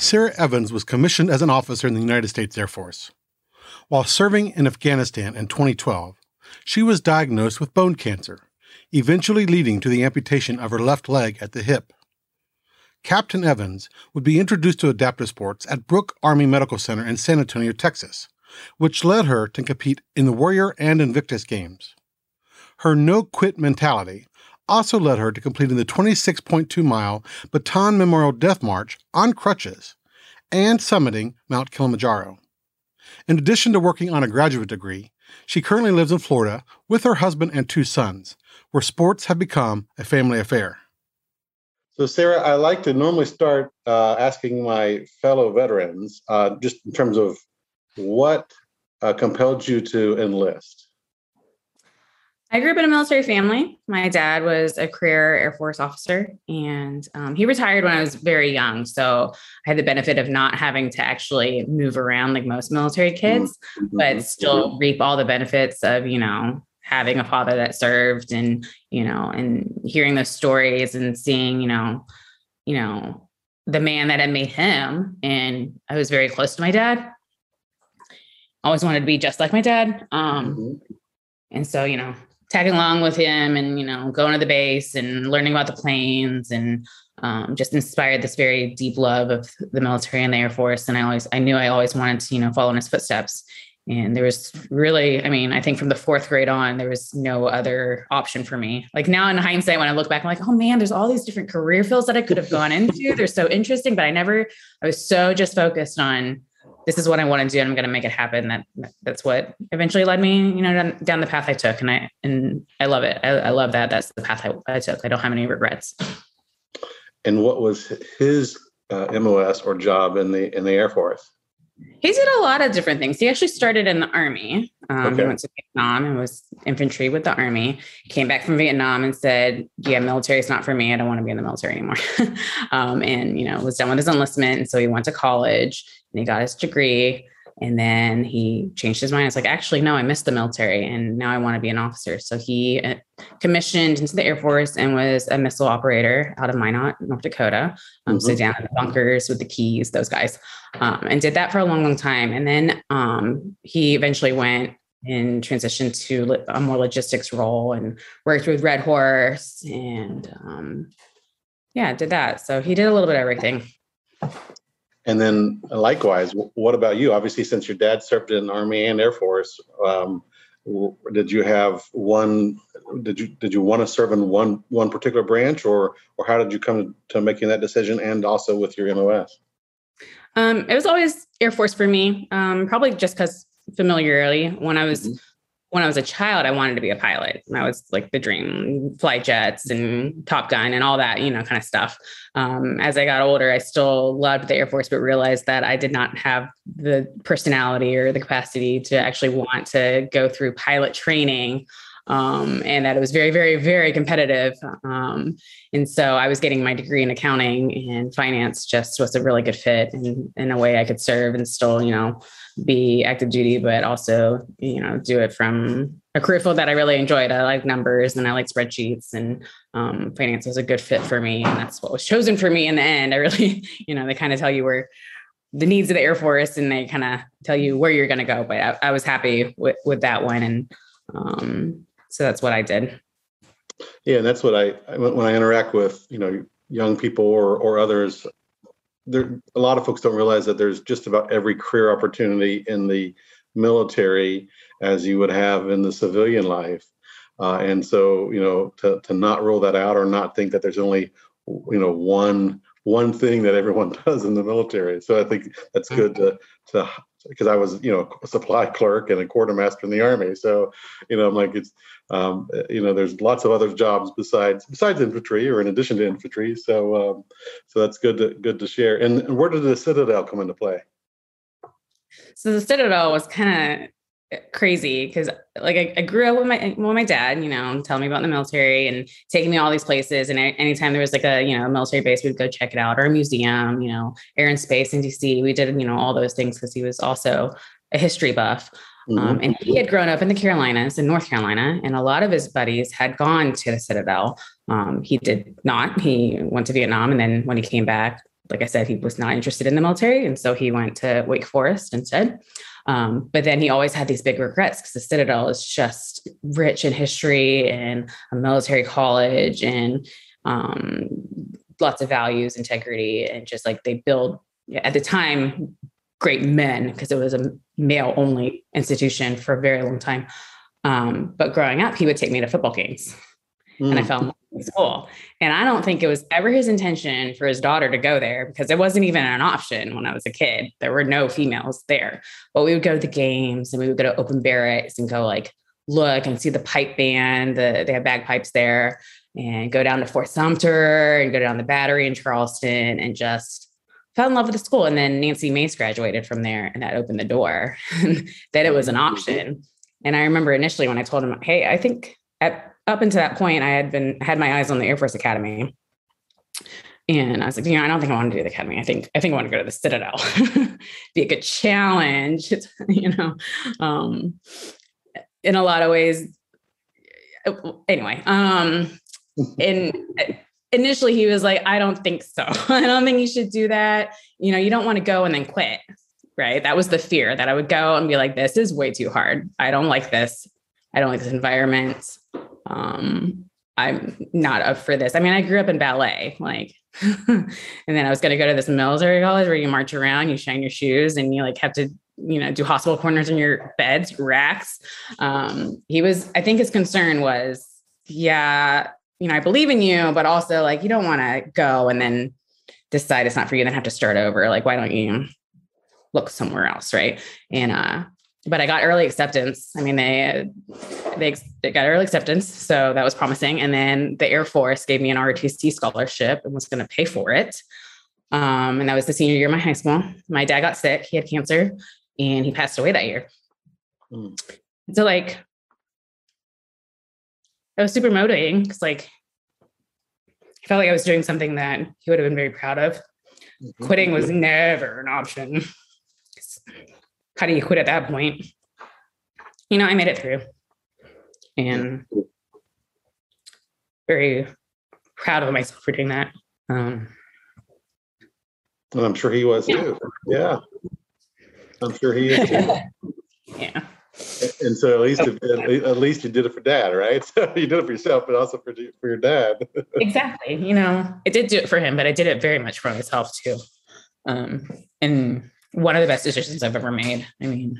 Sarah Evans was commissioned as an officer in the United States Air Force. While serving in Afghanistan in 2012, she was diagnosed with bone cancer, eventually leading to the amputation of her left leg at the hip. Captain Evans would be introduced to adaptive sports at Brooke Army Medical Center in San Antonio, Texas, which led her to compete in the Warrior and Invictus Games. Her no quit mentality also led her to completing the 26.2 mile Bataan Memorial Death March on crutches and summiting Mount Kilimanjaro. In addition to working on a graduate degree, she currently lives in Florida with her husband and two sons, where sports have become a family affair. So, Sarah, I like to normally start uh, asking my fellow veterans uh, just in terms of what uh, compelled you to enlist. I grew up in a military family. My dad was a career Air Force officer, and um, he retired when I was very young. So I had the benefit of not having to actually move around like most military kids, mm-hmm. but mm-hmm. still mm-hmm. reap all the benefits of, you know, having a father that served and, you know, and hearing those stories and seeing, you know, you know, the man that had made him. And I was very close to my dad. Always wanted to be just like my dad. Um. And so, you know, tagging along with him and you know going to the base and learning about the planes and um, just inspired this very deep love of the military and the air force. And i always i knew i always wanted to you know follow in his footsteps. And there was really i mean i think from the fourth grade on there was no other option for me. Like now in hindsight when i look back i'm like oh man there's all these different career fields that i could have gone into. They're so interesting but i never i was so just focused on this is what I want to do and I'm going to make it happen. That that's what eventually led me, you know, down, down the path I took. And I, and I love it. I, I love that. That's the path I, I, took. I don't have any regrets. And what was his uh, MOS or job in the, in the Air Force? He did a lot of different things. He actually started in the army. Um, okay. He went to Vietnam and was infantry with the army. He came back from Vietnam and said, "Yeah, military is not for me. I don't want to be in the military anymore." um, and you know, was done with his enlistment, and so he went to college and he got his degree. And then he changed his mind. It's like, actually, no, I missed the military and now I want to be an officer. So he uh, commissioned into the Air Force and was a missile operator out of Minot, North Dakota. Um, mm-hmm. So down in the bunkers with the keys, those guys, um, and did that for a long, long time. And then um, he eventually went and transitioned to a more logistics role and worked with Red Horse and um, yeah, did that. So he did a little bit of everything. And then likewise, what about you? Obviously, since your dad served in the Army and Air Force, um, did you have one? Did you did you want to serve in one one particular branch, or or how did you come to making that decision? And also with your MOS. Um, it was always Air Force for me. Um, probably just because familiarity. When I was mm-hmm when I was a child, I wanted to be a pilot. That was like the dream, flight jets and Top Gun and all that, you know, kind of stuff. Um, as I got older, I still loved the Air Force, but realized that I did not have the personality or the capacity to actually want to go through pilot training. Um, and that it was very, very, very competitive. Um, and so I was getting my degree in accounting and finance just was a really good fit and in a way I could serve and still, you know, be active duty, but also, you know, do it from a career field that I really enjoyed. I like numbers and I like spreadsheets and um, finance was a good fit for me. And that's what was chosen for me in the end. I really, you know, they kind of tell you where the needs of the Air Force and they kind of tell you where you're going to go. But I, I, was happy with, with that one. And um, so that's what I did. Yeah. And that's what I, when I interact with, you know, young people or, or others, there a lot of folks don't realize that there's just about every career opportunity in the military as you would have in the civilian life. Uh, and so, you know, to, to not rule that out or not think that there's only, you know, one one thing that everyone does in the military. So I think that's good to to because I was, you know, a supply clerk and a quartermaster in the army. So, you know, I'm like, it's, um, you know, there's lots of other jobs besides besides infantry or in addition to infantry. So, um, so that's good to good to share. And, and where did the Citadel come into play? So the Citadel was kind of crazy because like I, I, grew up with my with my dad, you know, telling me about the military and taking me all these places. And anytime there was like a you know a military base, we'd go check it out or a museum, you know, Air and Space in DC. We did you know all those things because he was also a history buff. Mm-hmm. Um, and he had grown up in the Carolinas in North Carolina, and a lot of his buddies had gone to the Citadel. Um, he did not. He went to Vietnam, and then when he came back, like I said, he was not interested in the military, and so he went to Wake Forest instead. Um, but then he always had these big regrets because the Citadel is just rich in history and a military college and um, lots of values, integrity, and just like they build at the time great men because it was a male only institution for a very long time. Um, but growing up, he would take me to football games mm. and I fell in love school. And I don't think it was ever his intention for his daughter to go there because it wasn't even an option when I was a kid. There were no females there. But we would go to the games and we would go to open barracks and go like look and see the pipe band. The, they have bagpipes there and go down to Fort Sumter and go down the battery in Charleston and just fell in love with the school. And then Nancy Mace graduated from there and that opened the door that it was an mm-hmm. option. And I remember initially when I told him, Hey, I think at up until that point, I had been had my eyes on the Air Force Academy. And I was like, you know, I don't think I want to do the academy. I think I think I want to go to the Citadel. Be a good challenge. You know, um, in a lot of ways. Anyway, um, and initially he was like, I don't think so. I don't think you should do that. You know, you don't want to go and then quit. Right. That was the fear that I would go and be like, this is way too hard. I don't like this. I don't like this environment um, I'm not up for this. I mean, I grew up in ballet, like, and then I was going to go to this military college where you march around, you shine your shoes, and you like have to, you know, do hospital corners in your beds, racks. Um, he was, I think his concern was, yeah, you know, I believe in you, but also like you don't want to go and then decide it's not for you, then have to start over. Like, why don't you look somewhere else, right? And uh, but I got early acceptance. I mean, they, they they got early acceptance, so that was promising. And then the Air Force gave me an ROTC scholarship and was going to pay for it. Um, and that was the senior year of my high school. My dad got sick; he had cancer, and he passed away that year. Mm. So, like, it was super motivating because, like, I felt like I was doing something that he would have been very proud of. Mm-hmm. Quitting was never an option how do you quit at that point? You know, I made it through and very proud of myself for doing that. Um, and I'm sure he was yeah. too. Yeah. I'm sure he is too. yeah. And so at least at least you did it for dad, right? So you did it for yourself, but also for for your dad. exactly. You know, I did do it for him, but I did it very much for myself too. Um, and one of the best decisions I've ever made. I mean,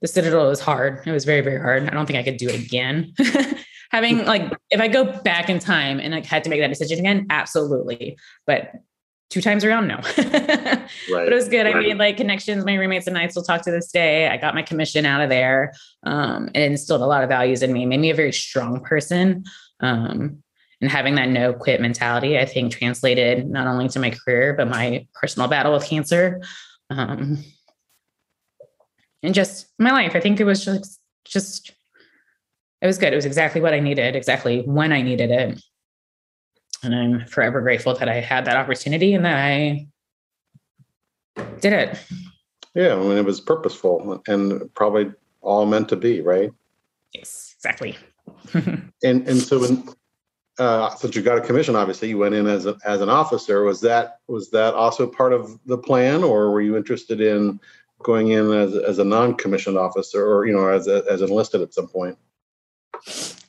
the Citadel was hard. It was very, very hard. I don't think I could do it again. Having like, if I go back in time and like had to make that decision again, absolutely. But two times around, no. right. But it was good. Right. I made like connections. My roommates and I still talk to this day. I got my commission out of there. Um, and instilled a lot of values in me, made me a very strong person. Um, and having that no quit mentality, I think translated not only to my career, but my personal battle with cancer um, and just my life. I think it was just just it was good. It was exactly what I needed, exactly when I needed it. And I'm forever grateful that I had that opportunity and that I did it. Yeah, I mean it was purposeful and probably all meant to be, right? Yes, exactly. and and so when uh, since you got a commission, obviously you went in as a, as an officer. Was that was that also part of the plan, or were you interested in going in as as a non-commissioned officer, or you know, as a, as enlisted at some point?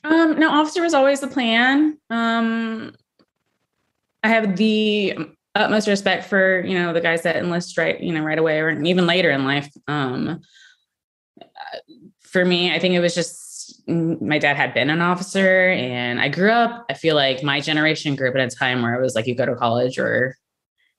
Um, no, officer was always the plan. Um, I have the utmost respect for you know the guys that enlist right you know right away or even later in life. Um, for me, I think it was just my dad had been an officer and I grew up, I feel like my generation grew up at a time where it was like you go to college or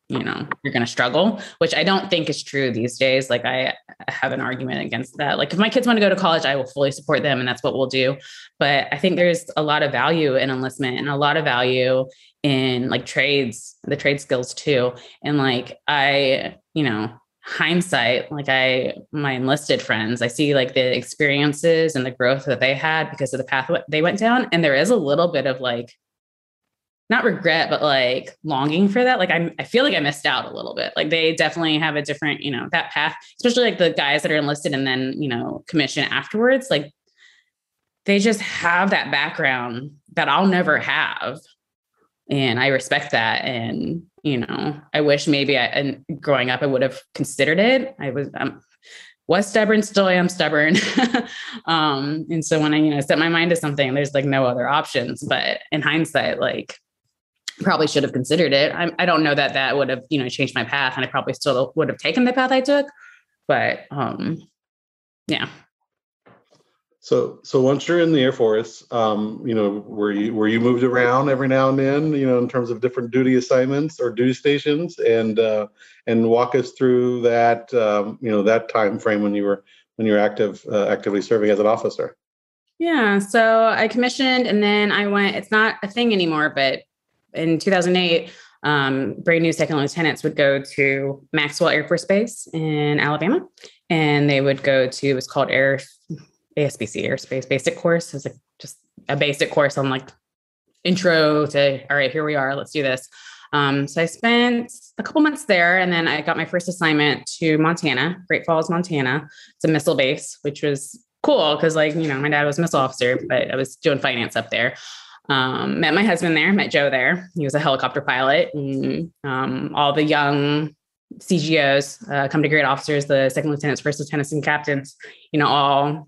you know, you're going to struggle, which I don't think is true these days. Like I have an argument against that. Like if my kids want to go to college, I will fully support them and that's what we'll do. But I think there's a lot of value in enlistment and a lot of value in like trades, the trade skills too. And like I, you know, hindsight, like I, my enlisted friends, I see like the experiences and the growth that they had because of the path they went down. And there is a little bit of like, not regret, but like longing for that. Like I'm, I feel like I missed out a little bit. Like they definitely have a different, you know, that path, especially like the guys that are enlisted and then, you know, commission afterwards. Like they just have that background that I'll never have. And I respect that. And, you know, I wish maybe I, and growing up, I would have considered it. I was, um, was stubborn, still I am stubborn. um, and so when I, you know, set my mind to something, there's like no other options. But in hindsight, like probably should have considered it. I, I don't know that that would have, you know, changed my path and I probably still would have taken the path I took, but um, yeah. So, so once you're in the Air Force, um, you know, were you were you moved around every now and then, you know, in terms of different duty assignments or duty stations, and uh, and walk us through that, um, you know, that time frame when you were when you were active uh, actively serving as an officer. Yeah, so I commissioned, and then I went. It's not a thing anymore, but in 2008, um, brand new second lieutenants would go to Maxwell Air Force Base in Alabama, and they would go to it was called Air ASBC Airspace Basic Course. is like just a basic course on like intro to all right, here we are, let's do this. Um, so I spent a couple months there, and then I got my first assignment to Montana, Great Falls, Montana. It's a missile base, which was cool because like you know my dad was a missile officer, but I was doing finance up there. Um, met my husband there, met Joe there. He was a helicopter pilot, and um, all the young CGOs uh, company grade officers, the second lieutenants, first lieutenants, and captains. You know, all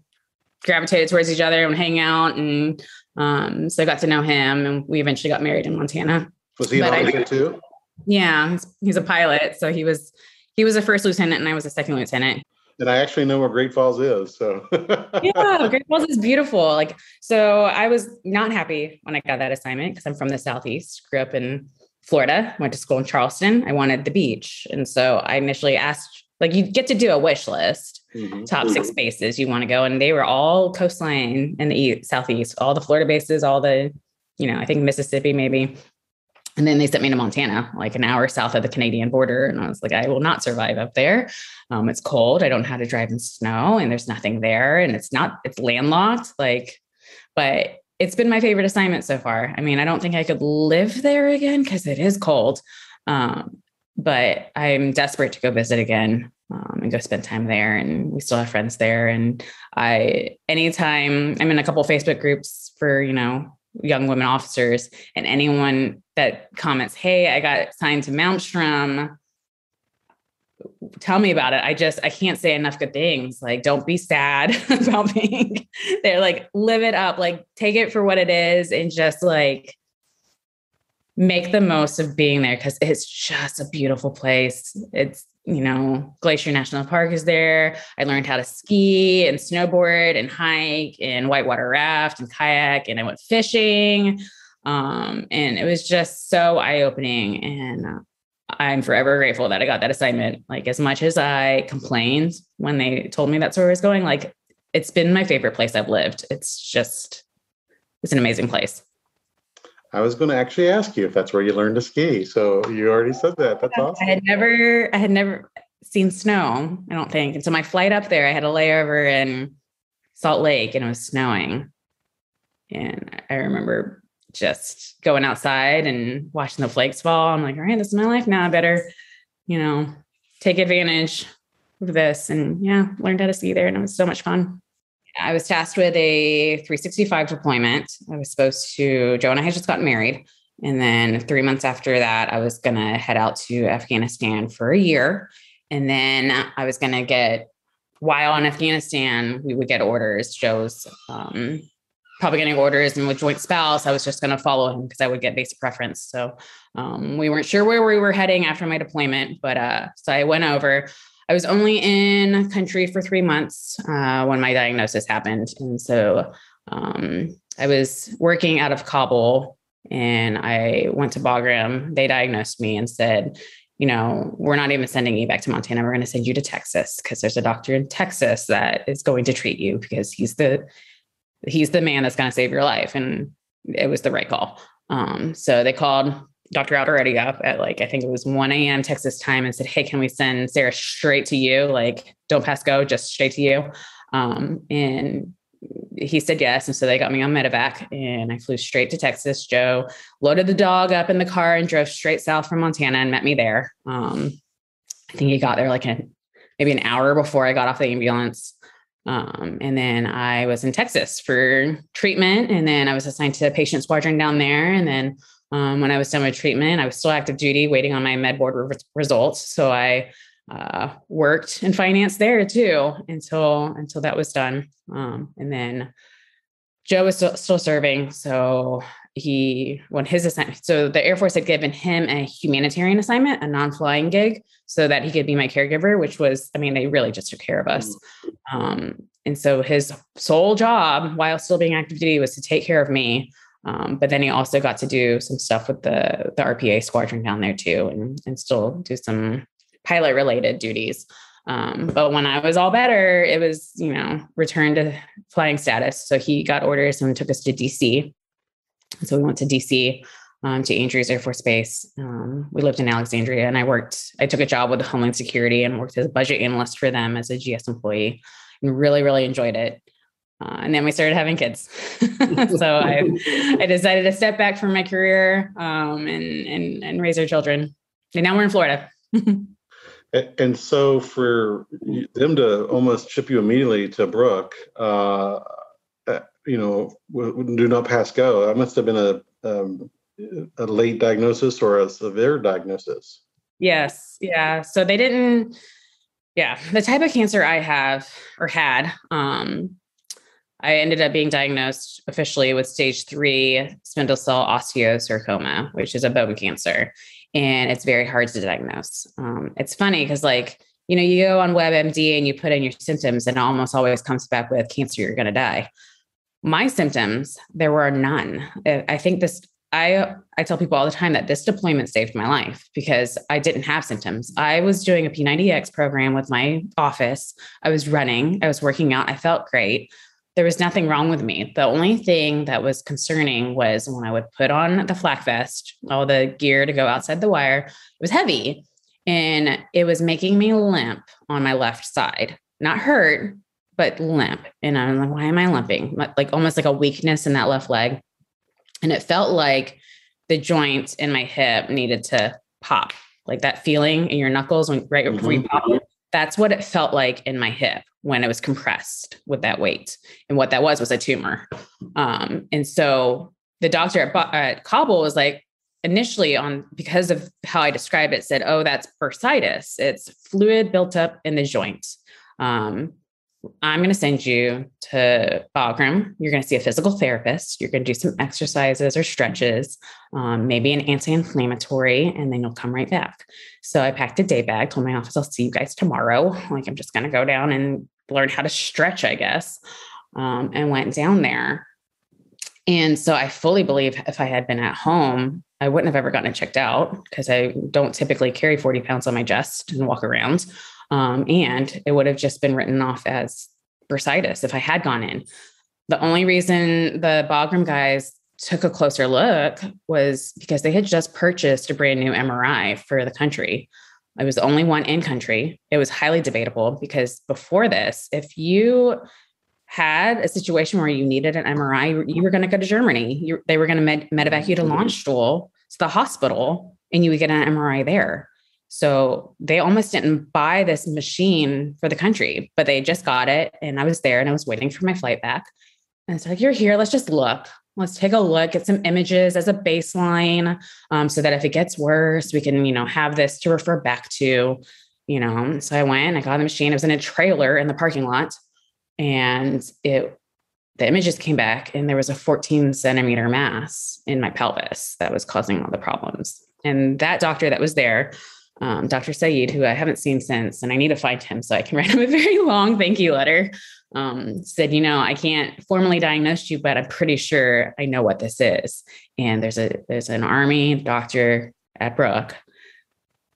gravitated towards each other and hang out, and um, so I got to know him, and we eventually got married in Montana. Was he an officer too? Yeah, he's, he's a pilot, so he was he was a first lieutenant, and I was a second lieutenant and I actually know where Great Falls is. So yeah, Great Falls is beautiful. Like, so I was not happy when I got that assignment because I'm from the Southeast, grew up in Florida, went to school in Charleston. I wanted the beach. And so I initially asked, like, you get to do a wish list, mm-hmm. top 6 mm-hmm. bases you want to go. And they were all coastline in the east, Southeast, all the Florida bases, all the, you know, I think Mississippi maybe. And then they sent me to Montana, like an hour south of the Canadian border. And I was like, I will not survive up there. Um, it's cold. I don't know how to drive in snow and there's nothing there. And it's not, it's landlocked. Like, but it's been my favorite assignment so far. I mean, I don't think I could live there again because it is cold. Um, but I'm desperate to go visit again um, and go spend time there. And we still have friends there. And I, anytime I'm in a couple Facebook groups for, you know, young women officers and anyone that comments, Hey, I got signed to Malmstrom. Tell me about it. I just, I can't say enough good things. Like, don't be sad about being there. Like, live it up, like, take it for what it is and just like make the most of being there because it's just a beautiful place. It's you know, Glacier National Park is there. I learned how to ski and snowboard and hike and whitewater raft and kayak, and I went fishing. Um, and it was just so eye opening. And uh, I'm forever grateful that I got that assignment. Like, as much as I complained when they told me that's where I was going, like, it's been my favorite place I've lived. It's just, it's an amazing place. I was going to actually ask you if that's where you learned to ski. So you already said that. That's awesome. I had never, I had never seen snow. I don't think. And so my flight up there, I had a layover in Salt Lake, and it was snowing. And I remember just going outside and watching the flakes fall. I'm like, all right, this is my life now. I better, you know, take advantage of this. And yeah, learned how to ski there, and it was so much fun. I was tasked with a 365 deployment. I was supposed to, Joe and I had just gotten married. And then three months after that, I was going to head out to Afghanistan for a year. And then I was going to get, while in Afghanistan, we would get orders. Joe's um, probably getting orders and with joint spouse, I was just going to follow him because I would get basic preference. So um, we weren't sure where we were heading after my deployment. But uh, so I went over. I was only in country for three months uh, when my diagnosis happened. And so um, I was working out of Kabul and I went to Bagram. They diagnosed me and said, you know, we're not even sending you back to Montana. We're going to send you to Texas because there's a doctor in Texas that is going to treat you because he's the he's the man that's going to save your life. And it was the right call. Um, so they called Dr. Alderete up at like, I think it was 1 a.m. Texas time and said, Hey, can we send Sarah straight to you? Like, don't pass go, just straight to you. Um, and he said yes. And so they got me on medevac and I flew straight to Texas. Joe loaded the dog up in the car and drove straight south from Montana and met me there. Um, I think he got there like a, maybe an hour before I got off the ambulance. Um, and then I was in Texas for treatment. And then I was assigned to a patient squadron down there. And then um, when I was done with treatment, I was still active duty waiting on my med board re- results. So I uh, worked in finance there too until until that was done. Um, and then Joe was still, still serving, so he when his assignment. So the Air Force had given him a humanitarian assignment, a non-flying gig, so that he could be my caregiver. Which was, I mean, they really just took care of us. Um, and so his sole job, while still being active duty, was to take care of me. Um, but then he also got to do some stuff with the the RPA squadron down there too, and and still do some pilot related duties. Um, but when I was all better, it was, you know, returned to flying status. So he got orders and took us to DC. So we went to DC um, to Andrews Air Force Base. Um, we lived in Alexandria and I worked, I took a job with Homeland Security and worked as a budget analyst for them as a GS employee and really, really enjoyed it. Uh, and then we started having kids. so I, I decided to step back from my career um, and, and, and raise our children. And now we're in Florida. And so for them to almost ship you immediately to Brooke, uh, uh you know, do not pass go. That must have been a um, a late diagnosis or a severe diagnosis. Yes. Yeah. So they didn't. Yeah, the type of cancer I have or had, um, I ended up being diagnosed officially with stage three spindle cell osteosarcoma, which is a bone cancer and it's very hard to diagnose. Um, it's funny because, like, you know, you go on WebMD and you put in your symptoms, and it almost always comes back with cancer, you're going to die. My symptoms, there were none. I think this, I, I tell people all the time that this deployment saved my life because I didn't have symptoms. I was doing a P90X program with my office. I was running, I was working out, I felt great there was nothing wrong with me. The only thing that was concerning was when I would put on the flak vest, all the gear to go outside the wire, it was heavy and it was making me limp on my left side. Not hurt, but limp. And I'm like, why am I limping? Like almost like a weakness in that left leg. And it felt like the joint in my hip needed to pop, like that feeling in your knuckles when right before you mm-hmm. pop. That's what it felt like in my hip when it was compressed with that weight. And what that was was a tumor. Um, and so the doctor at, at Kabul was like, initially on because of how I described it, said, "Oh, that's bursitis. It's fluid built up in the joint." Um, I'm going to send you to Bagram. You're going to see a physical therapist. You're going to do some exercises or stretches, um, maybe an anti inflammatory, and then you'll come right back. So I packed a day bag, told my office, I'll see you guys tomorrow. Like, I'm just going to go down and learn how to stretch, I guess, um, and went down there. And so I fully believe if I had been at home, I wouldn't have ever gotten it checked out because I don't typically carry 40 pounds on my chest and walk around. Um, and it would have just been written off as bursitis if I had gone in. The only reason the Bagram guys took a closer look was because they had just purchased a brand new MRI for the country. It was the only one in country. It was highly debatable because before this, if you had a situation where you needed an MRI, you were going to go to Germany. You, they were going to med- medevac you to Landstuhl to the hospital, and you would get an MRI there. So they almost didn't buy this machine for the country, but they just got it. And I was there and I was waiting for my flight back. And it's like, you're here. Let's just look. Let's take a look, get some images as a baseline um, so that if it gets worse, we can, you know, have this to refer back to, you know. So I went, I got the machine. It was in a trailer in the parking lot. And it, the images came back and there was a 14 centimeter mass in my pelvis that was causing all the problems. And that doctor that was there um, Dr. Saeed, who I haven't seen since, and I need to find him so I can write him a very long thank you letter. Um, said, you know, I can't formally diagnose you, but I'm pretty sure I know what this is. And there's a there's an army doctor at Brooke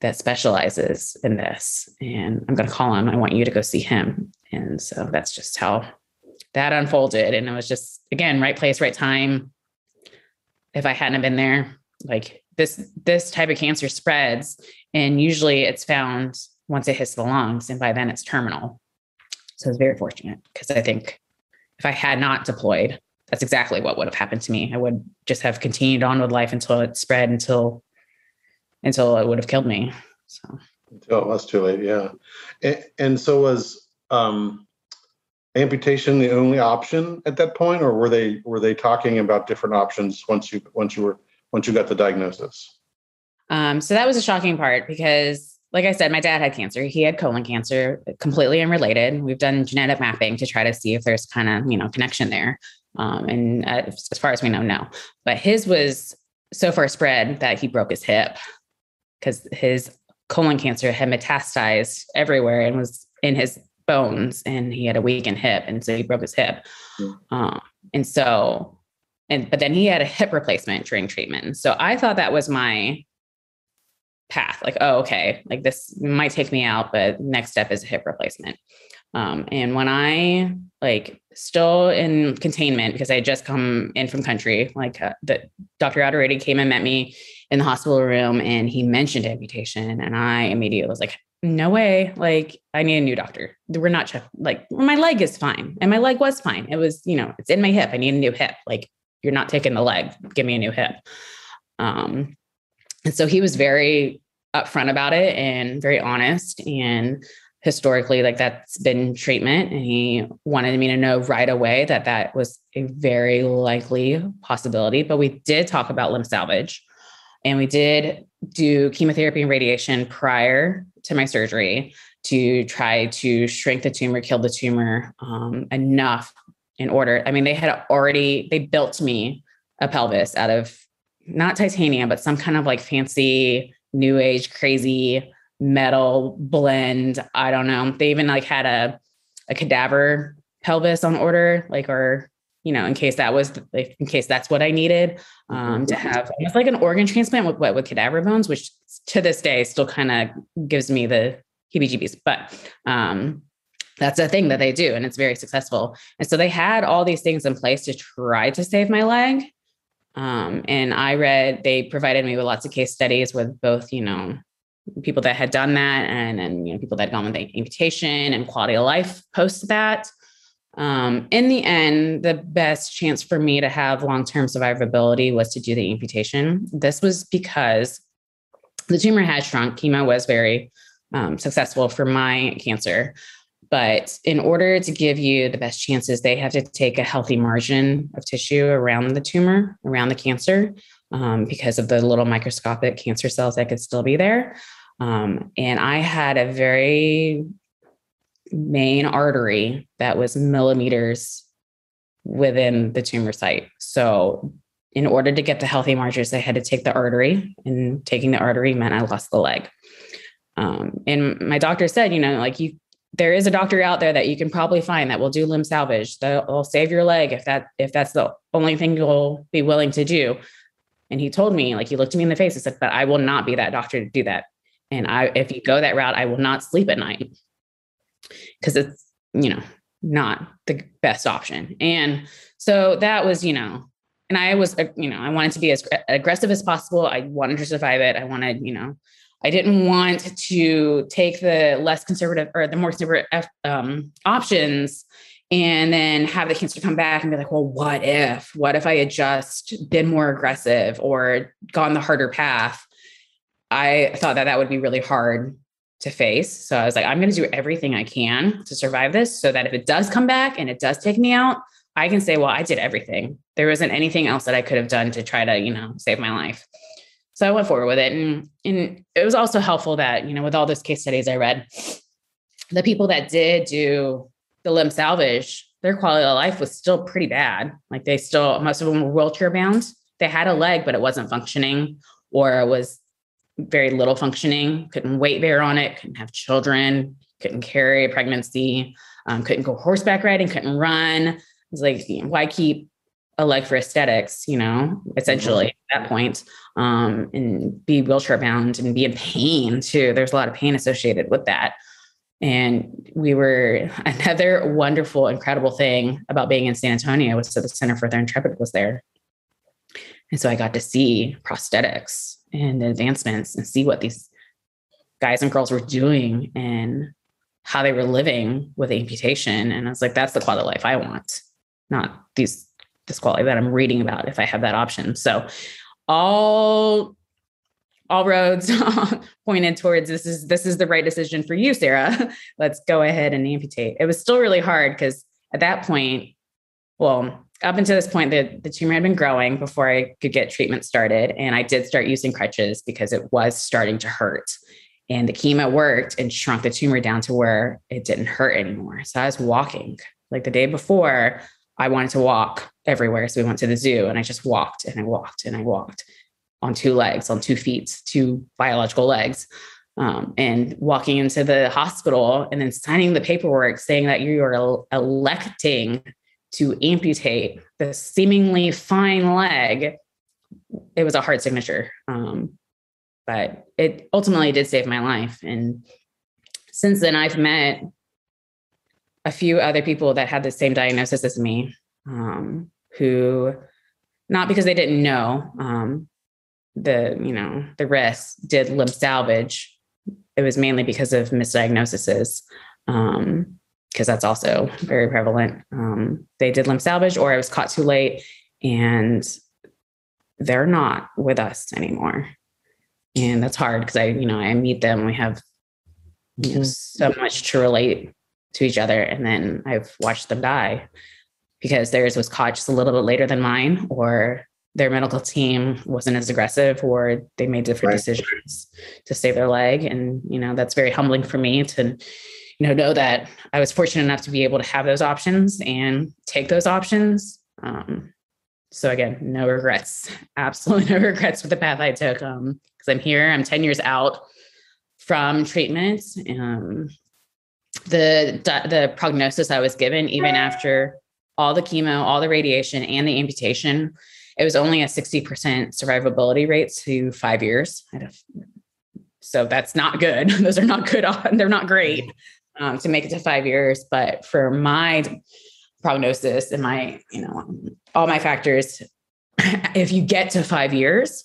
that specializes in this. And I'm going to call him. I want you to go see him. And so that's just how that unfolded. And it was just, again, right place, right time. If I hadn't been there, like this, this type of cancer spreads. And usually it's found once it hits the lungs. And by then it's terminal. So it's very fortunate because I think if I had not deployed, that's exactly what would have happened to me. I would just have continued on with life until it spread until until it would have killed me. So until it was too late, yeah. And, and so was um, amputation the only option at that point, or were they were they talking about different options once you once you were once you got the diagnosis? Um, so that was a shocking part because, like I said, my dad had cancer. He had colon cancer, completely unrelated. We've done genetic mapping to try to see if there's kind of you know connection there. Um, and uh, as far as we know, no. But his was so far spread that he broke his hip because his colon cancer had metastasized everywhere and was in his bones, and he had a weakened hip, and so he broke his hip. Mm. Um, and so, and but then he had a hip replacement during treatment. So I thought that was my path. Like, oh, okay, like this might take me out, but next step is a hip replacement. Um, and when I like still in containment because I had just come in from country, like uh, the Dr. Alderete came and met me in the hospital room and he mentioned amputation. And I immediately was like, no way. Like I need a new doctor. We're not check like my leg is fine. And my leg was fine. It was, you know, it's in my hip. I need a new hip. Like you're not taking the leg. Give me a new hip. Um, and so he was very upfront about it and very honest. And historically like that's been treatment and he wanted me to know right away that that was a very likely possibility but we did talk about limb salvage and we did do chemotherapy and radiation prior to my surgery to try to shrink the tumor kill the tumor um, enough in order i mean they had already they built me a pelvis out of not titanium but some kind of like fancy new age crazy metal blend. I don't know. They even like had a a cadaver pelvis on order, like or you know, in case that was like, in case that's what I needed um, to have almost like an organ transplant with what with cadaver bones, which to this day still kind of gives me the heebie-jeebies. But um, that's a thing that they do, and it's very successful. And so they had all these things in place to try to save my leg. Um, and I read they provided me with lots of case studies with both, you know, people that had done that and and you know people that had gone with the amputation and quality of life post that um, in the end the best chance for me to have long-term survivability was to do the amputation this was because the tumor had shrunk chemo was very um, successful for my cancer but in order to give you the best chances they have to take a healthy margin of tissue around the tumor around the cancer um, because of the little microscopic cancer cells that could still be there um, and I had a very main artery that was millimeters within the tumor site. So, in order to get the healthy margins, I had to take the artery, and taking the artery meant I lost the leg. Um, and my doctor said, you know, like you, there is a doctor out there that you can probably find that will do limb salvage. that will save your leg if that if that's the only thing you'll be willing to do. And he told me, like he looked me in the face and said, "But I will not be that doctor to do that. And I, if you go that route, I will not sleep at night because it's, you know, not the best option. And so that was, you know, and I was, uh, you know, I wanted to be as aggressive as possible. I wanted to survive it. I wanted, you know, I didn't want to take the less conservative or the more conservative um, options and then have the cancer come back and be like, well, what if? What if I had just been more aggressive or gone the harder path? I thought that that would be really hard to face. So I was like, I'm going to do everything I can to survive this so that if it does come back and it does take me out, I can say, well, I did everything. There wasn't anything else that I could have done to try to, you know, save my life. So I went forward with it. And, and it was also helpful that, you know, with all those case studies I read, the people that did do the limb salvage, their quality of life was still pretty bad. Like they still, most of them were wheelchair bound. They had a leg, but it wasn't functioning or it was very little functioning, couldn't weight bear on it, couldn't have children, couldn't carry a pregnancy, um, couldn't go horseback riding, couldn't run. It's like, why keep a leg for aesthetics, you know, essentially mm-hmm. at that point, um, and be wheelchair bound and be in pain too. There's a lot of pain associated with that. And we were another wonderful, incredible thing about being in San Antonio was that the Center for the Intrepid was there. And so I got to see prosthetics and advancements and see what these guys and girls were doing and how they were living with amputation. And I was like, that's the quality of life I want, not these this quality that I'm reading about if I have that option. So all all roads pointed towards this is this is the right decision for you, Sarah. Let's go ahead and amputate. It was still really hard because at that point, well, up until this point, the, the tumor had been growing before I could get treatment started. And I did start using crutches because it was starting to hurt. And the chemo worked and shrunk the tumor down to where it didn't hurt anymore. So I was walking like the day before, I wanted to walk everywhere. So we went to the zoo and I just walked and I walked and I walked on two legs, on two feet, two biological legs. Um, and walking into the hospital and then signing the paperwork saying that you are electing to amputate the seemingly fine leg, it was a hard signature. Um, but it ultimately did save my life. And since then, I've met a few other people that had the same diagnosis as me, um, who, not because they didn't know um, the, you know, the rest did limb salvage. It was mainly because of misdiagnoses. Um, because that's also very prevalent. Um, they did limb salvage, or I was caught too late, and they're not with us anymore. And that's hard because I, you know, I meet them. We have you know, mm-hmm. so much to relate to each other, and then I've watched them die because theirs was caught just a little bit later than mine, or their medical team wasn't as aggressive, or they made different right. decisions to save their leg. And you know, that's very humbling for me to you know, know that I was fortunate enough to be able to have those options and take those options. Um, so again, no regrets, absolutely no regrets with the path I took. Um, because I'm here, I'm 10 years out from treatment. Um, the the prognosis I was given, even after all the chemo, all the radiation, and the amputation, it was only a 60% survivability rate to five years. So that's not good. Those are not good. They're not great um, to make it to five years. But for my prognosis and my, you know, all my factors, if you get to five years,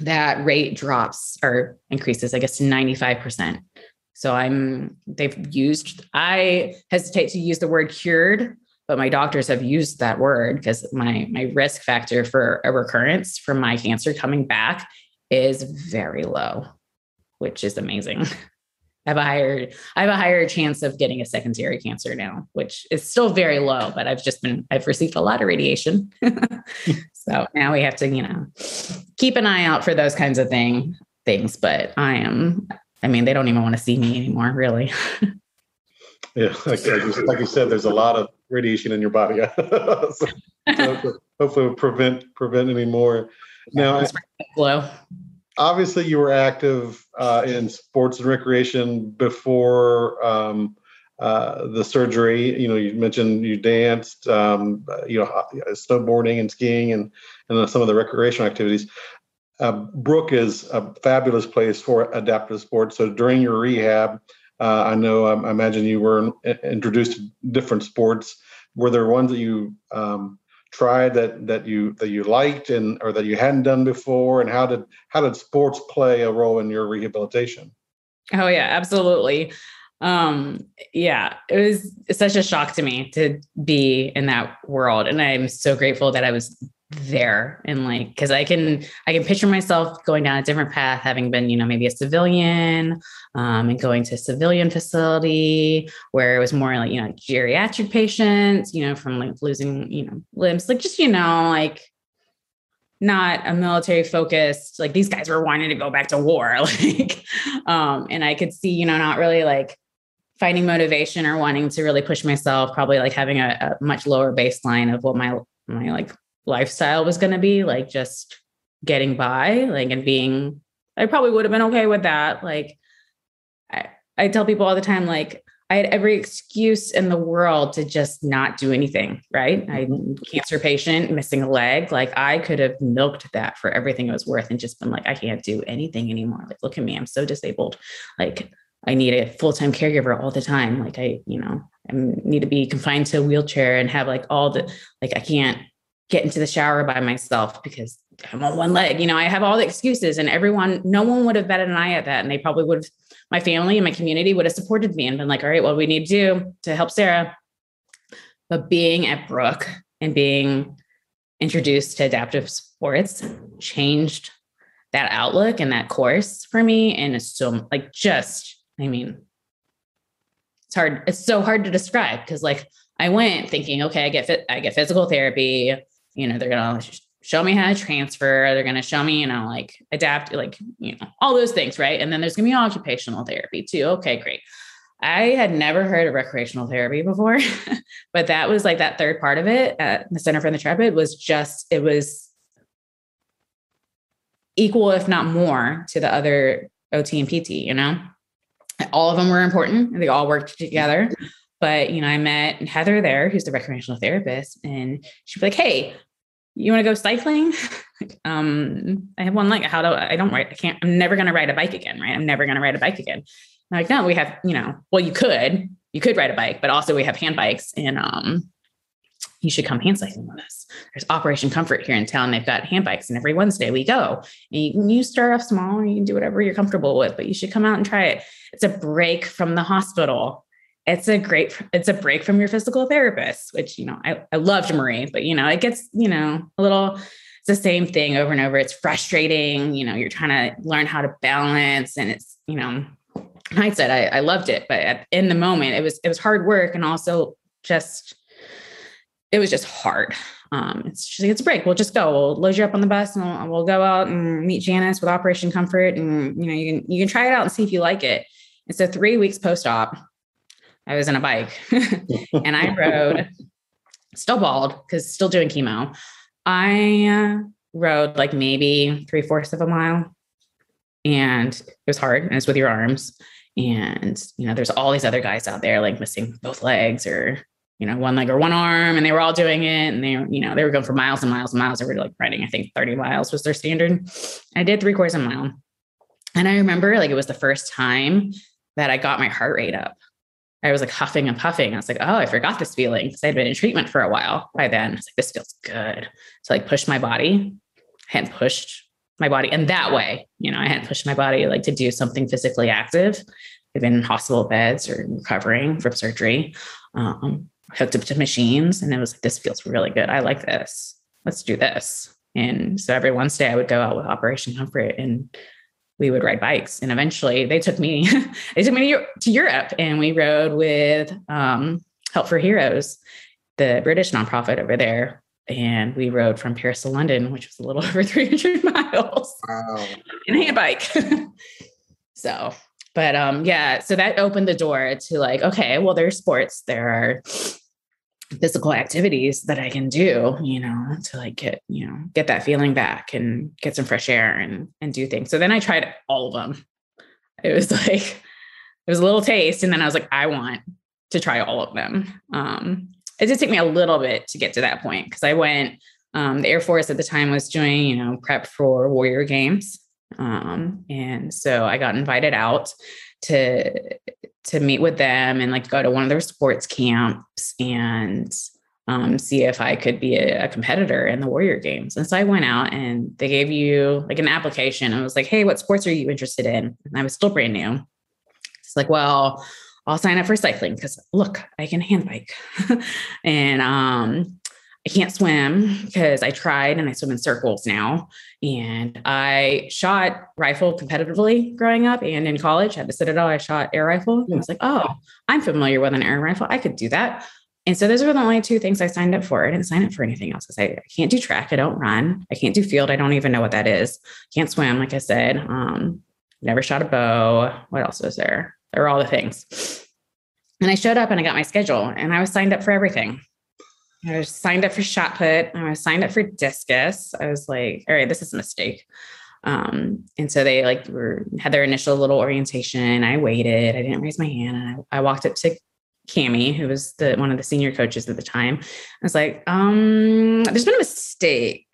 that rate drops or increases, I guess, to 95%. So I'm, they've used, I hesitate to use the word cured, but my doctors have used that word because my, my risk factor for a recurrence from my cancer coming back is very low, which is amazing. I have a higher I have a higher chance of getting a secondary cancer now, which is still very low, but I've just been I've received a lot of radiation. so now we have to, you know, keep an eye out for those kinds of thing things. But I am I mean, they don't even want to see me anymore, really. yeah, like, like you said, there's a lot of radiation in your body. so, so hopefully prevent prevent any more. Now, Hello obviously you were active uh, in sports and recreation before um, uh, the surgery. You know, you mentioned you danced, um, you know, snowboarding and skiing, and and some of the recreational activities. Uh, Brooke is a fabulous place for adaptive sports. So during your rehab, uh, I know I imagine you were introduced to different sports. Were there ones that you um, tried that that you that you liked and or that you hadn't done before? And how did how did sports play a role in your rehabilitation? Oh yeah absolutely. Um yeah it was such a shock to me to be in that world and i'm so grateful that i was there and like because i can i can picture myself going down a different path having been you know maybe a civilian um, and going to a civilian facility where it was more like you know geriatric patients you know from like losing you know limbs like just you know like not a military focused like these guys were wanting to go back to war like um and i could see you know not really like finding motivation or wanting to really push myself probably like having a, a much lower baseline of what my my like lifestyle was going to be like just getting by like and being i probably would have been okay with that like i i tell people all the time like I had every excuse in the world to just not do anything, right? I'm mm-hmm. cancer patient, missing a leg. Like I could have milked that for everything it was worth and just been like, I can't do anything anymore. Like, look at me, I'm so disabled. Like I need a full-time caregiver all the time. Like I, you know, I need to be confined to a wheelchair and have like all the like I can't get into the shower by myself because I'm on one leg. You know, I have all the excuses and everyone, no one would have betted an eye at that. And they probably would have my family and my community would have supported me and been like, all right, what we need to do to help Sarah. But being at Brooke and being introduced to adaptive sports changed that outlook and that course for me. And it's so like just, I mean, it's hard, it's so hard to describe because like I went thinking, okay, I get fit, I get physical therapy, you know, they're gonna show me how to transfer. They're going to show me, you know, like adapt, like, you know, all those things. Right. And then there's going to be occupational therapy too. Okay, great. I had never heard of recreational therapy before, but that was like that third part of it at the Center for the Intrepid was just, it was equal, if not more, to the other OT and PT, you know? All of them were important. And they all worked together. But, you know, I met Heather there, who's the recreational therapist, and she'd be like, hey, you want to go cycling? um, I have one leg. How do I don't ride? I can't, I'm never going to ride a bike again. Right. I'm never going to ride a bike again. I'm like, no, we have, you know, well, you could, you could ride a bike, but also we have hand bikes and, um, you should come hand cycling with us. There's Operation Comfort here in town. They've got hand bikes, and every Wednesday we go. And you you start off small, and you can do whatever you're comfortable with, but you should come out and try it. It's a break from the hospital it's a great it's a break from your physical therapist which you know I, I loved marie but you know it gets you know a little it's the same thing over and over. It's frustrating you know you're trying to learn how to balance and it's you know hindsight I, I loved it but at, in the moment it was it was hard work and also just it was just hard. Um it's just it's a break. We'll just go. We'll load you up on the bus and we'll, we'll go out and meet janice with operation comfort and you know you can you can try it out and see if you like it. And so three weeks post-op I was in a bike and I rode, still bald because still doing chemo. I rode like maybe three fourths of a mile and it was hard and it's with your arms. And, you know, there's all these other guys out there like missing both legs or, you know, one leg or one arm and they were all doing it. And they, you know, they were going for miles and miles and miles. They were like riding, I think 30 miles was their standard. I did three quarters of a mile. And I remember like it was the first time that I got my heart rate up I was like huffing and puffing. I was like, oh, I forgot this feeling because I'd been in treatment for a while by then. I was like, this feels good. So like push my body, I hadn't pushed my body in that way. You know, I hadn't pushed my body like to do something physically active. I've been in hospital beds or recovering from surgery, um, hooked up to machines. And it was like, this feels really good. I like this. Let's do this. And so every Wednesday I would go out with Operation Comfort and we would ride bikes. And eventually they took me, they took me to Europe and we rode with um, Help for Heroes, the British nonprofit over there. And we rode from Paris to London, which was a little over 300 miles wow. in a bike. so, but um, yeah, so that opened the door to like, okay, well, there's sports, there are physical activities that I can do, you know, to like get, you know, get that feeling back and get some fresh air and and do things. So then I tried all of them. It was like it was a little taste and then I was like I want to try all of them. Um it did take me a little bit to get to that point because I went um the Air Force at the time was doing, you know, prep for Warrior Games. Um and so I got invited out to to meet with them and like go to one of their sports camps and um, see if I could be a, a, competitor in the Warrior Games. And so I went out and they gave you like an application. I was like, hey, what sports are you interested in? And I was still brand new. It's like, well, I'll sign up for cycling because look, I can hand bike. and um, I can't swim because I tried and I swim in circles now. And I shot rifle competitively growing up and in college at the Citadel. I shot air rifle. And I was like, oh, I'm familiar with an air rifle. I could do that. And so those were the only two things I signed up for. I didn't sign up for anything else because I, I, can't do track. I don't run. I can't do field. I don't even know what that is. Can't swim, like I said. Um, never shot a bow. What else was there? There were all the things. And I showed up and I got my schedule and I was signed up for everything. I was signed up for shot put. I was signed up for discus. I was like, all right, this is a mistake. Um, and so they like were had their initial little orientation. I waited. I didn't raise my hand, and I, I walked up to Cami, who was the one of the senior coaches at the time. I was like, um, there's been a mistake.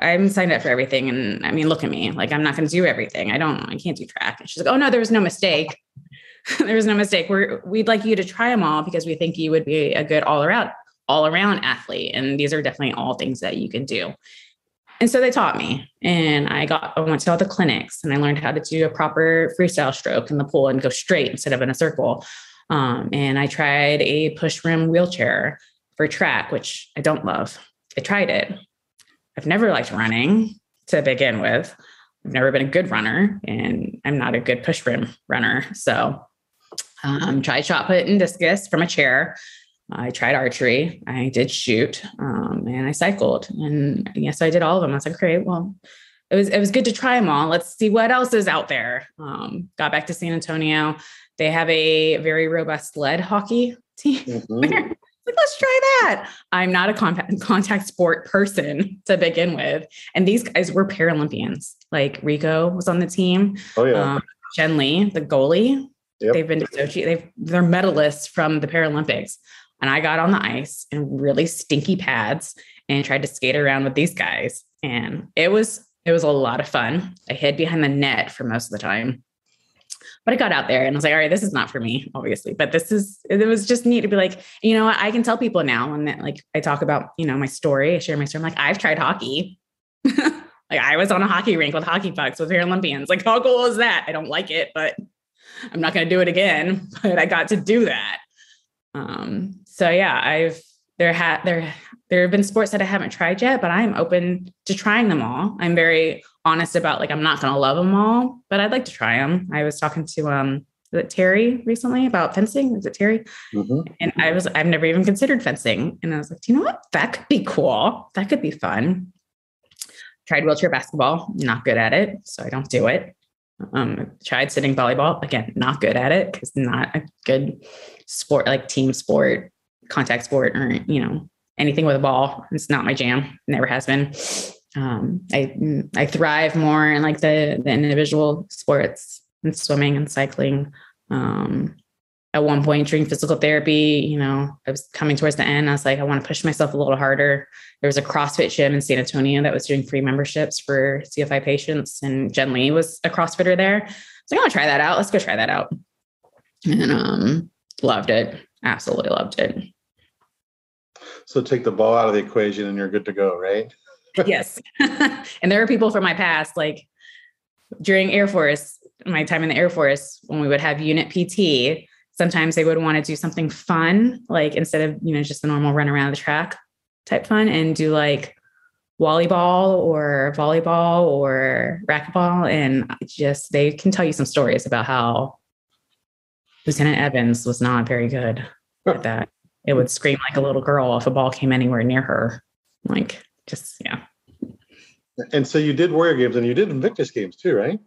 I'm signed up for everything. And I mean, look at me. Like, I'm not going to do everything. I don't, I can't do track. And she's like, oh, no, there was no mistake. there was no mistake. We're, we'd like you to try them all because we think you would be a good all around, all around athlete. And these are definitely all things that you can do. And so they taught me, and I got I went to all the clinics, and I learned how to do a proper freestyle stroke in the pool and go straight instead of in a circle. Um, and I tried a push rim wheelchair for track, which I don't love. I tried it. I've never liked running to begin with. I've never been a good runner, and I'm not a good push rim runner. So, um, tried shot put and discus from a chair. I tried archery. I did shoot, um, and I cycled. And yes, I did all of them. I was like, great. Well, it was it was good to try them all. Let's see what else is out there. Um, got back to San Antonio. They have a very robust sled hockey team. Mm-hmm. like, let's try that. I'm not a contact, contact sport person to begin with. And these guys were Paralympians. Like Rico was on the team. Oh, yeah. Um, Jen Lee, the goalie. Yep. They've been to Sochi. They've, they're medalists from the Paralympics. And I got on the ice in really stinky pads and tried to skate around with these guys. And it was it was a lot of fun. I hid behind the net for most of the time but I got out there and I was like, all right, this is not for me, obviously, but this is, it was just neat to be like, you know, I can tell people now. And that like, I talk about, you know, my story, I share my story. I'm like, I've tried hockey. like I was on a hockey rink with hockey pucks with Paralympians. Like, how cool is that? I don't like it, but I'm not going to do it again, but I got to do that. Um, so yeah, I've, there had, there, there have been sports that I haven't tried yet, but I'm open to trying them all. I'm very honest about like I'm not going to love them all, but I'd like to try them. I was talking to um is it Terry recently about fencing? Is it Terry? Mm-hmm. And I was I've never even considered fencing, and I was like, do you know what? That could be cool. That could be fun. Tried wheelchair basketball, not good at it, so I don't do it. Um, tried sitting volleyball again, not good at it because not a good sport like team sport, contact sport, or you know anything with a ball. It's not my jam. Never has been um, I I thrive more in like the the individual sports and swimming and cycling. Um, at one point during physical therapy, you know, I was coming towards the end. I was like, I want to push myself a little harder. There was a CrossFit gym in San Antonio that was doing free memberships for CFI patients, and Jen Lee was a CrossFitter there. So I want to try that out. Let's go try that out. And um, loved it. Absolutely loved it. So take the ball out of the equation, and you're good to go, right? yes. and there are people from my past, like during Air Force, my time in the Air Force, when we would have unit PT, sometimes they would want to do something fun, like instead of, you know, just the normal run around the track type fun and do like volleyball or volleyball or racquetball. And just, they can tell you some stories about how Lieutenant Evans was not very good at that. It would scream like a little girl if a ball came anywhere near her. Like, just yeah. And so you did Warrior Games and you did Invictus Games too, right?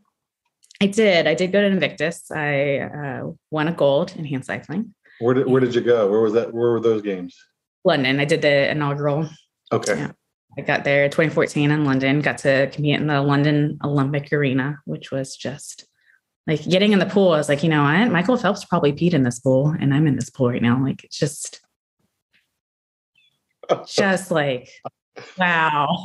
I did. I did go to Invictus. I uh, won a gold in hand cycling. Where did Where did you go? Where was that? Where were those games? London. I did the inaugural. Okay. Yeah. I got there 2014 in London. Got to compete in the London Olympic Arena, which was just like getting in the pool. I was like, you know what? Michael Phelps probably peed in this pool, and I'm in this pool right now. Like it's just, just like Wow.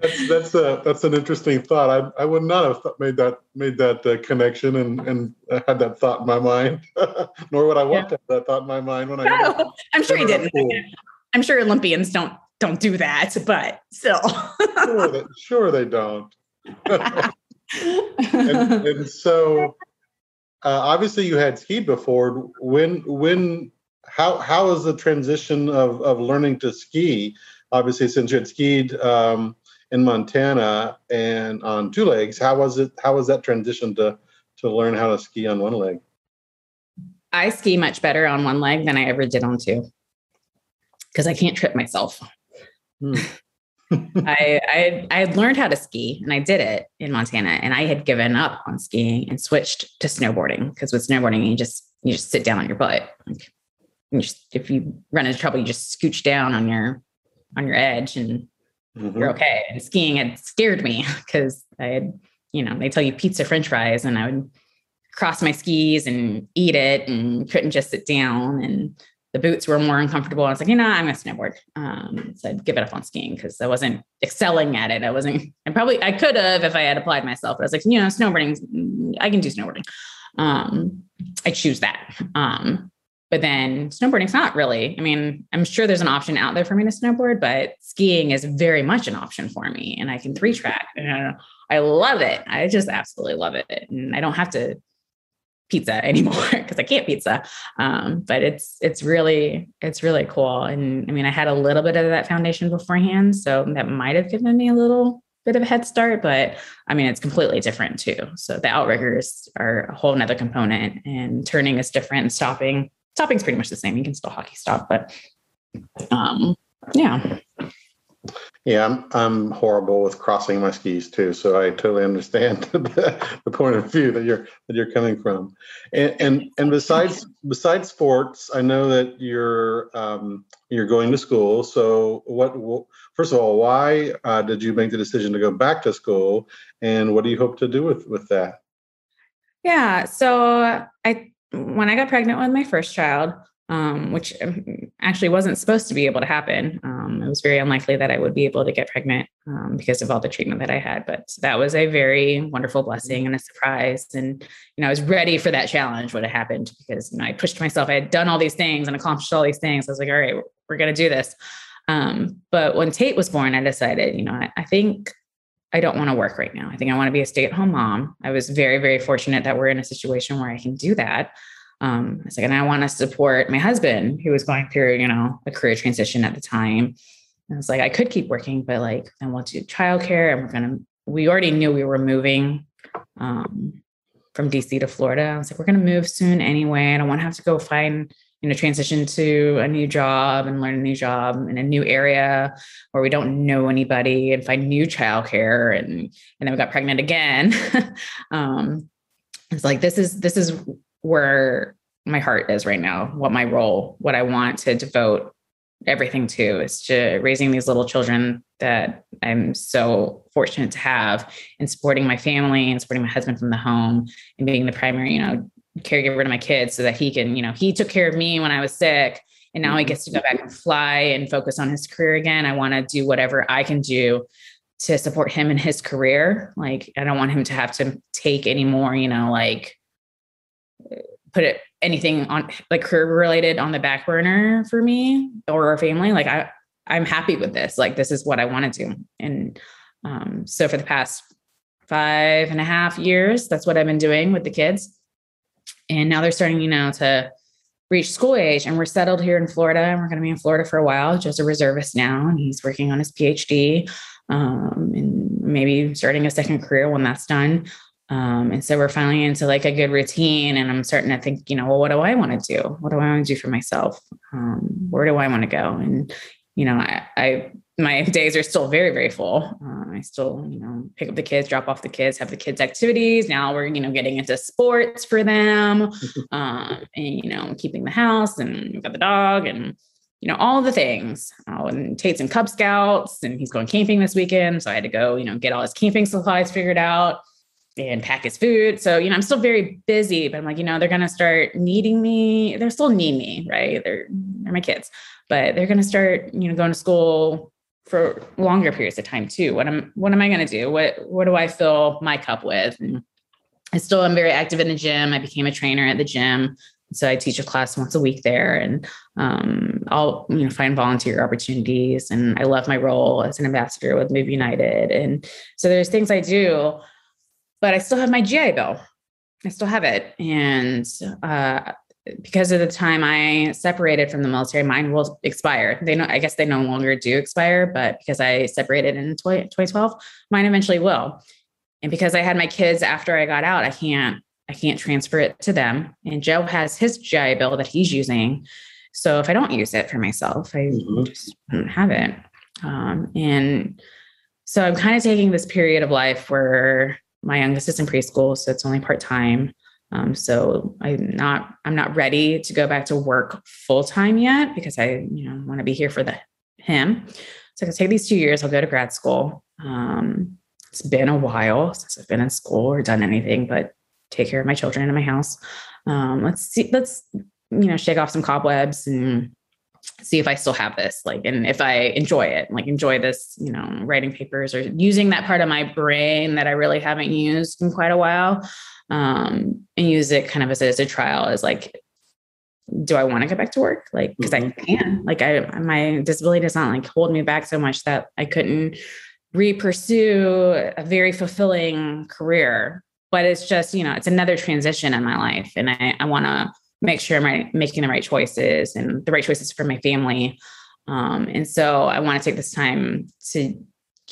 that's that's a that's an interesting thought. I, I would not have made that made that uh, connection and and had that thought in my mind. Nor would I want yeah. to have that thought in my mind when I. No, I'm sure he didn't. I'm sure Olympians don't don't do that, but still. sure, they, sure they don't. and, and, so, uh, obviously, you had skied before. When when how how is the transition of of learning to ski? obviously since you had skied um, in Montana and on two legs, how was it? How was that transition to to learn how to ski on one leg? I ski much better on one leg than I ever did on two because I can't trip myself. Hmm. I, I I had learned how to ski and I did it in Montana and I had given up on skiing and switched to snowboarding because with snowboarding you just you just sit down on your butt. Like just, if you run into trouble, you just scooch down on your on your edge and mm-hmm. you're okay. And skiing had scared me because I had, you know, they tell you pizza, French fries, and I would cross my skis and eat it and couldn't just sit down. And the boots were more uncomfortable. I was like, you know, I'm gonna snowboard. Um, so I'd give it up on skiing because I wasn't excelling at it. I wasn't, I probably I could have if I had applied myself, but I was like, you know, snowboarding, I can do snowboarding. Um, I choose that. Um, but then snowboarding's not really. I mean, I'm sure there's an option out there for me to snowboard, but skiing is very much an option for me, and I can three track. And I love it. I just absolutely love it, and I don't have to pizza anymore because I can't pizza. Um, but it's it's really it's really cool. And I mean, I had a little bit of that foundation beforehand, so that might have given me a little bit of a head start. But I mean, it's completely different too. So the outriggers are a whole nother component, and turning is different. And stopping stopping's pretty much the same. You can still hockey stop, but um, yeah. Yeah, I'm I'm horrible with crossing my skis too, so I totally understand the, the point of view that you're that you're coming from. And and, and besides besides sports, I know that you're um, you're going to school. So what? First of all, why uh, did you make the decision to go back to school, and what do you hope to do with with that? Yeah, so I when I got pregnant with my first child, um, which um, actually wasn't supposed to be able to happen. Um, it was very unlikely that I would be able to get pregnant um, because of all the treatment that I had. But that was a very wonderful blessing and a surprise. And you know, I was ready for that challenge when it happened because you know I pushed myself. I had done all these things and accomplished all these things. I was like, all right, we're going to do this. Um, but when Tate was born, I decided, you know, I, I think I don't want to work right now. I think I want to be a stay at home mom. I was very, very fortunate that we're in a situation where I can do that. Um, I was like, and I want to support my husband who was going through, you know, a career transition at the time. And I was like, I could keep working, but like, want to do childcare and we're going to, we already knew we were moving um, from DC to Florida. I was like, we're going to move soon anyway. I don't want to have to go find, you know, transition to a new job and learn a new job in a new area where we don't know anybody and find new childcare. And, and then we got pregnant again. um, it's like, this is, this is where my heart is right now, what my role, what I want to devote everything to is to raising these little children that I'm so fortunate to have and supporting my family and supporting my husband from the home and being the primary, you know, caregiver to my kids so that he can, you know, he took care of me when I was sick and now he gets to go back and fly and focus on his career again. I want to do whatever I can do to support him in his career. Like I don't want him to have to take any more, you know, like put it anything on like career related on the back burner for me or our family. Like I, I'm happy with this. Like this is what I want to do. And um, so for the past five and a half years, that's what I've been doing with the kids. And now they're starting, you know, to reach school age and we're settled here in Florida and we're going to be in Florida for a while. Just a reservist now. And he's working on his PhD um, and maybe starting a second career when that's done. Um, and so we're finally into like a good routine and I'm starting to think, you know, well, what do I want to do? What do I want to do for myself? Um, where do I want to go? And, you know, I, I, my days are still very, very full. Uh, I still, you know, pick up the kids, drop off the kids, have the kids activities. Now we're, you know, getting into sports for them, um, and, you know, keeping the house and we've got the dog and, you know, all the things. Oh, and Tate's in Cub Scouts and he's going camping this weekend. So I had to go, you know, get all his camping supplies figured out and pack his food. So, you know, I'm still very busy, but I'm like, you know, they're going to start needing me. They're still need me, right? They're, they're my kids, but they're going to start, you know, going to school for longer periods of time too. What am, what am I going to do? What, what do I fill my cup with? And I still am very active in the gym. I became a trainer at the gym. So I teach a class once a week there and um, I'll, you know, find volunteer opportunities. And I love my role as an ambassador with Move United. And so there's things I do but I still have my GI Bill. I still have it. And uh, because of the time I separated from the military, mine will expire. They know, I guess they no longer do expire, but because I separated in 2012, mine eventually will. And because I had my kids after I got out, I can't, I can't transfer it to them. And Joe has his GI Bill that he's using. So if I don't use it for myself, I mm-hmm. just don't have it. Um, and so I'm kind of taking this period of life where my youngest is in preschool, so it's only part time. Um, so I'm not I'm not ready to go back to work full time yet because I you know want to be here for the him. So I can take these two years, I'll go to grad school. Um, it's been a while since I've been in school or done anything but take care of my children in my house. Um, let's see, let's, you know, shake off some cobwebs and see if I still have this, like, and if I enjoy it, like enjoy this, you know, writing papers or using that part of my brain that I really haven't used in quite a while. Um, and use it kind of as, as a trial as like, do I want to get back to work? Like, because mm-hmm. I can, like, I, my disability does not like hold me back so much that I couldn't re-pursue a very fulfilling career. But it's just, you know, it's another transition in my life. And I, I want to make sure I'm making the right choices and the right choices for my family. Um, and so I want to take this time to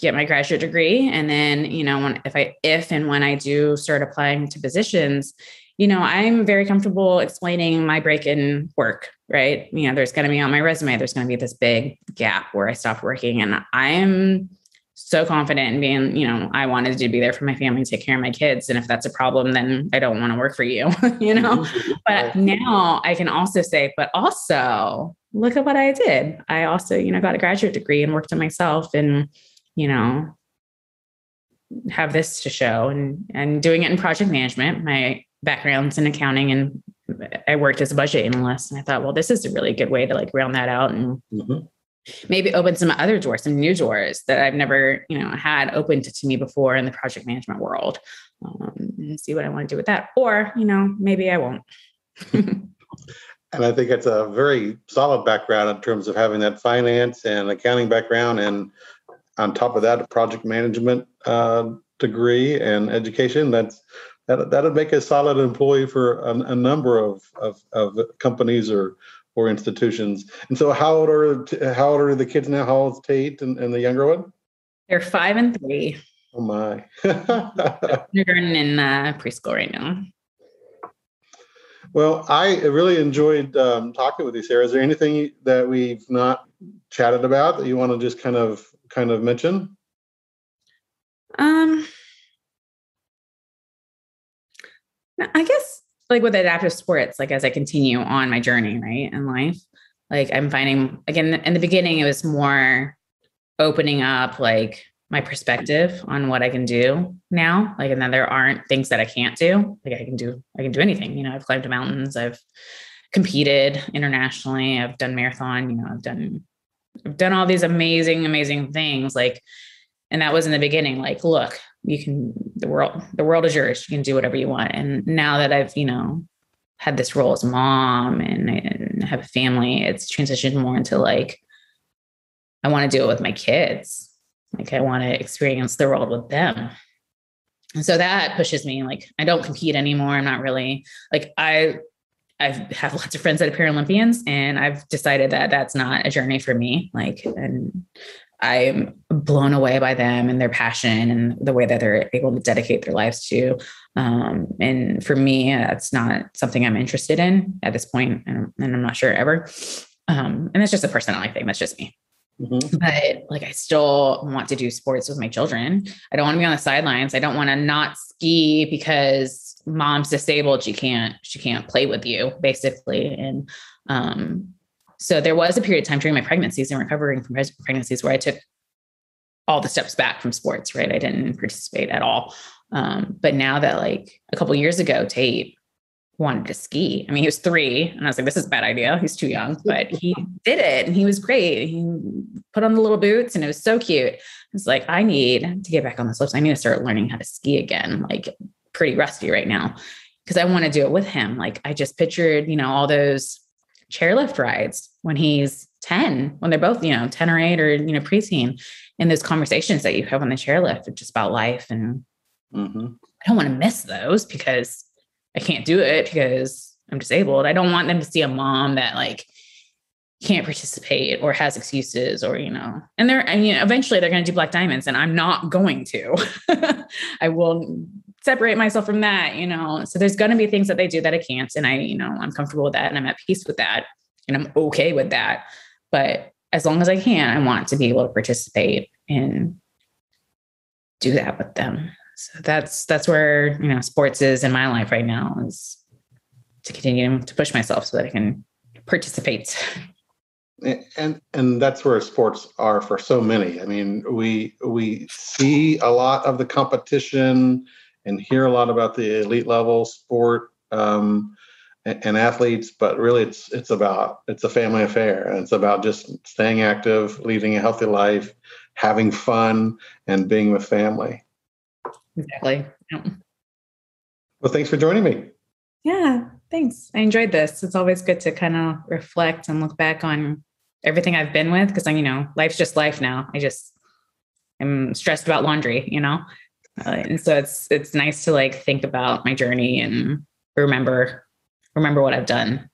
get my graduate degree. And then, you know, when, if I, if and when I do start applying to positions, you know, I'm very comfortable explaining my break in work, right? You know, there's going to be on my resume, there's going to be this big gap where I stopped working. And I'm so confident in being, you know, I wanted to be there for my family, take care of my kids. And if that's a problem, then I don't want to work for you, you know? Mm-hmm. but now I can also say, but also look at what I did. I also, you know, got a graduate degree and worked on myself and, you know, have this to show and and doing it in project management. My background's in accounting and I worked as a budget analyst. And I thought, well, this is a really good way to like round that out and mm-hmm maybe open some other doors, some new doors that I've never, you know, had opened to, to me before in the project management world. Um, and see what I want to do with that. Or, you know, maybe I won't. and I think it's a very solid background in terms of having that finance and accounting background, and on top of that, a project management uh, degree and education. That's that that'd make a solid employee for a, a number of, of, of companies or or institutions. And so, how old are how old are the kids now? How old is Tate and, and the younger one? They're five and three. Oh my! Kindergarten and uh, preschool right now. Well, I really enjoyed um, talking with you, Sarah. Is there anything that we've not chatted about that you want to just kind of kind of mention? Um, I guess like with adaptive sports, like as I continue on my journey, right, in life, like I'm finding again in the beginning, it was more opening up like my perspective on what I can do now. Like, and then there aren't things that I can't do. Like I can do, I can do anything. You know, I've climbed mountains, I've competed internationally, I've done marathon, you know, I've done I've done all these amazing, amazing things. Like, and that was in the beginning, like, look, you can the world the world is yours. You can do whatever you want. And now that i've you know had this role as mom and, and have a family it's transitioned more into like i want to do it with my kids. Like i want to experience the world with them. And so that pushes me like i don't compete anymore. I'm not really like i I have lots of friends that are Paralympians, and I've decided that that's not a journey for me. Like, and I'm blown away by them and their passion and the way that they're able to dedicate their lives to. Um, and for me, that's not something I'm interested in at this point, and, and I'm not sure ever. Um, and it's just a personality thing. That's just me. Mm-hmm. But like, I still want to do sports with my children. I don't want to be on the sidelines. I don't want to not ski because mom's disabled. She can't. She can't play with you, basically. And um, so there was a period of time during my pregnancies and recovering from pregnancies where I took all the steps back from sports, right? I didn't participate at all. Um, but now that like a couple years ago, Tate wanted to ski. I mean, he was three, and I was like, this is a bad idea. He's too young, but he did it and he was great. He put on the little boots and it was so cute. It's like, I need to get back on the slopes. I need to start learning how to ski again, like pretty rusty right now. Because I want to do it with him. Like I just pictured, you know, all those chairlift rides when he's 10, when they're both, you know, 10 or 8 or, you know, preteen. And those conversations that you have on the chairlift just about life. And mm-hmm. I don't want to miss those because I can't do it because I'm disabled. I don't want them to see a mom that like can't participate or has excuses or, you know, and they're, I mean, eventually they're going to do black diamonds and I'm not going to. I will separate myself from that, you know. So there's going to be things that they do that I can't. And I, you know, I'm comfortable with that and I'm at peace with that and I'm okay with that. But as long as I can, I want to be able to participate and do that with them. So that's that's where you know sports is in my life right now is to continue to push myself so that I can participate. and and that's where sports are for so many. I mean, we we see a lot of the competition and hear a lot about the elite level sport um, and, and, athletes, but really it's it's about it's a family affair and it's about just staying active, leading a healthy life, having fun, and being with family. Exactly. Yeah. Well, thanks for joining me. Yeah, thanks. I enjoyed this. It's always good to kind of reflect and look back on everything I've been with because I, you know, life's just life now. I just am stressed about laundry, you know, uh, and so it's it's nice to like think about my journey and remember remember what I've done.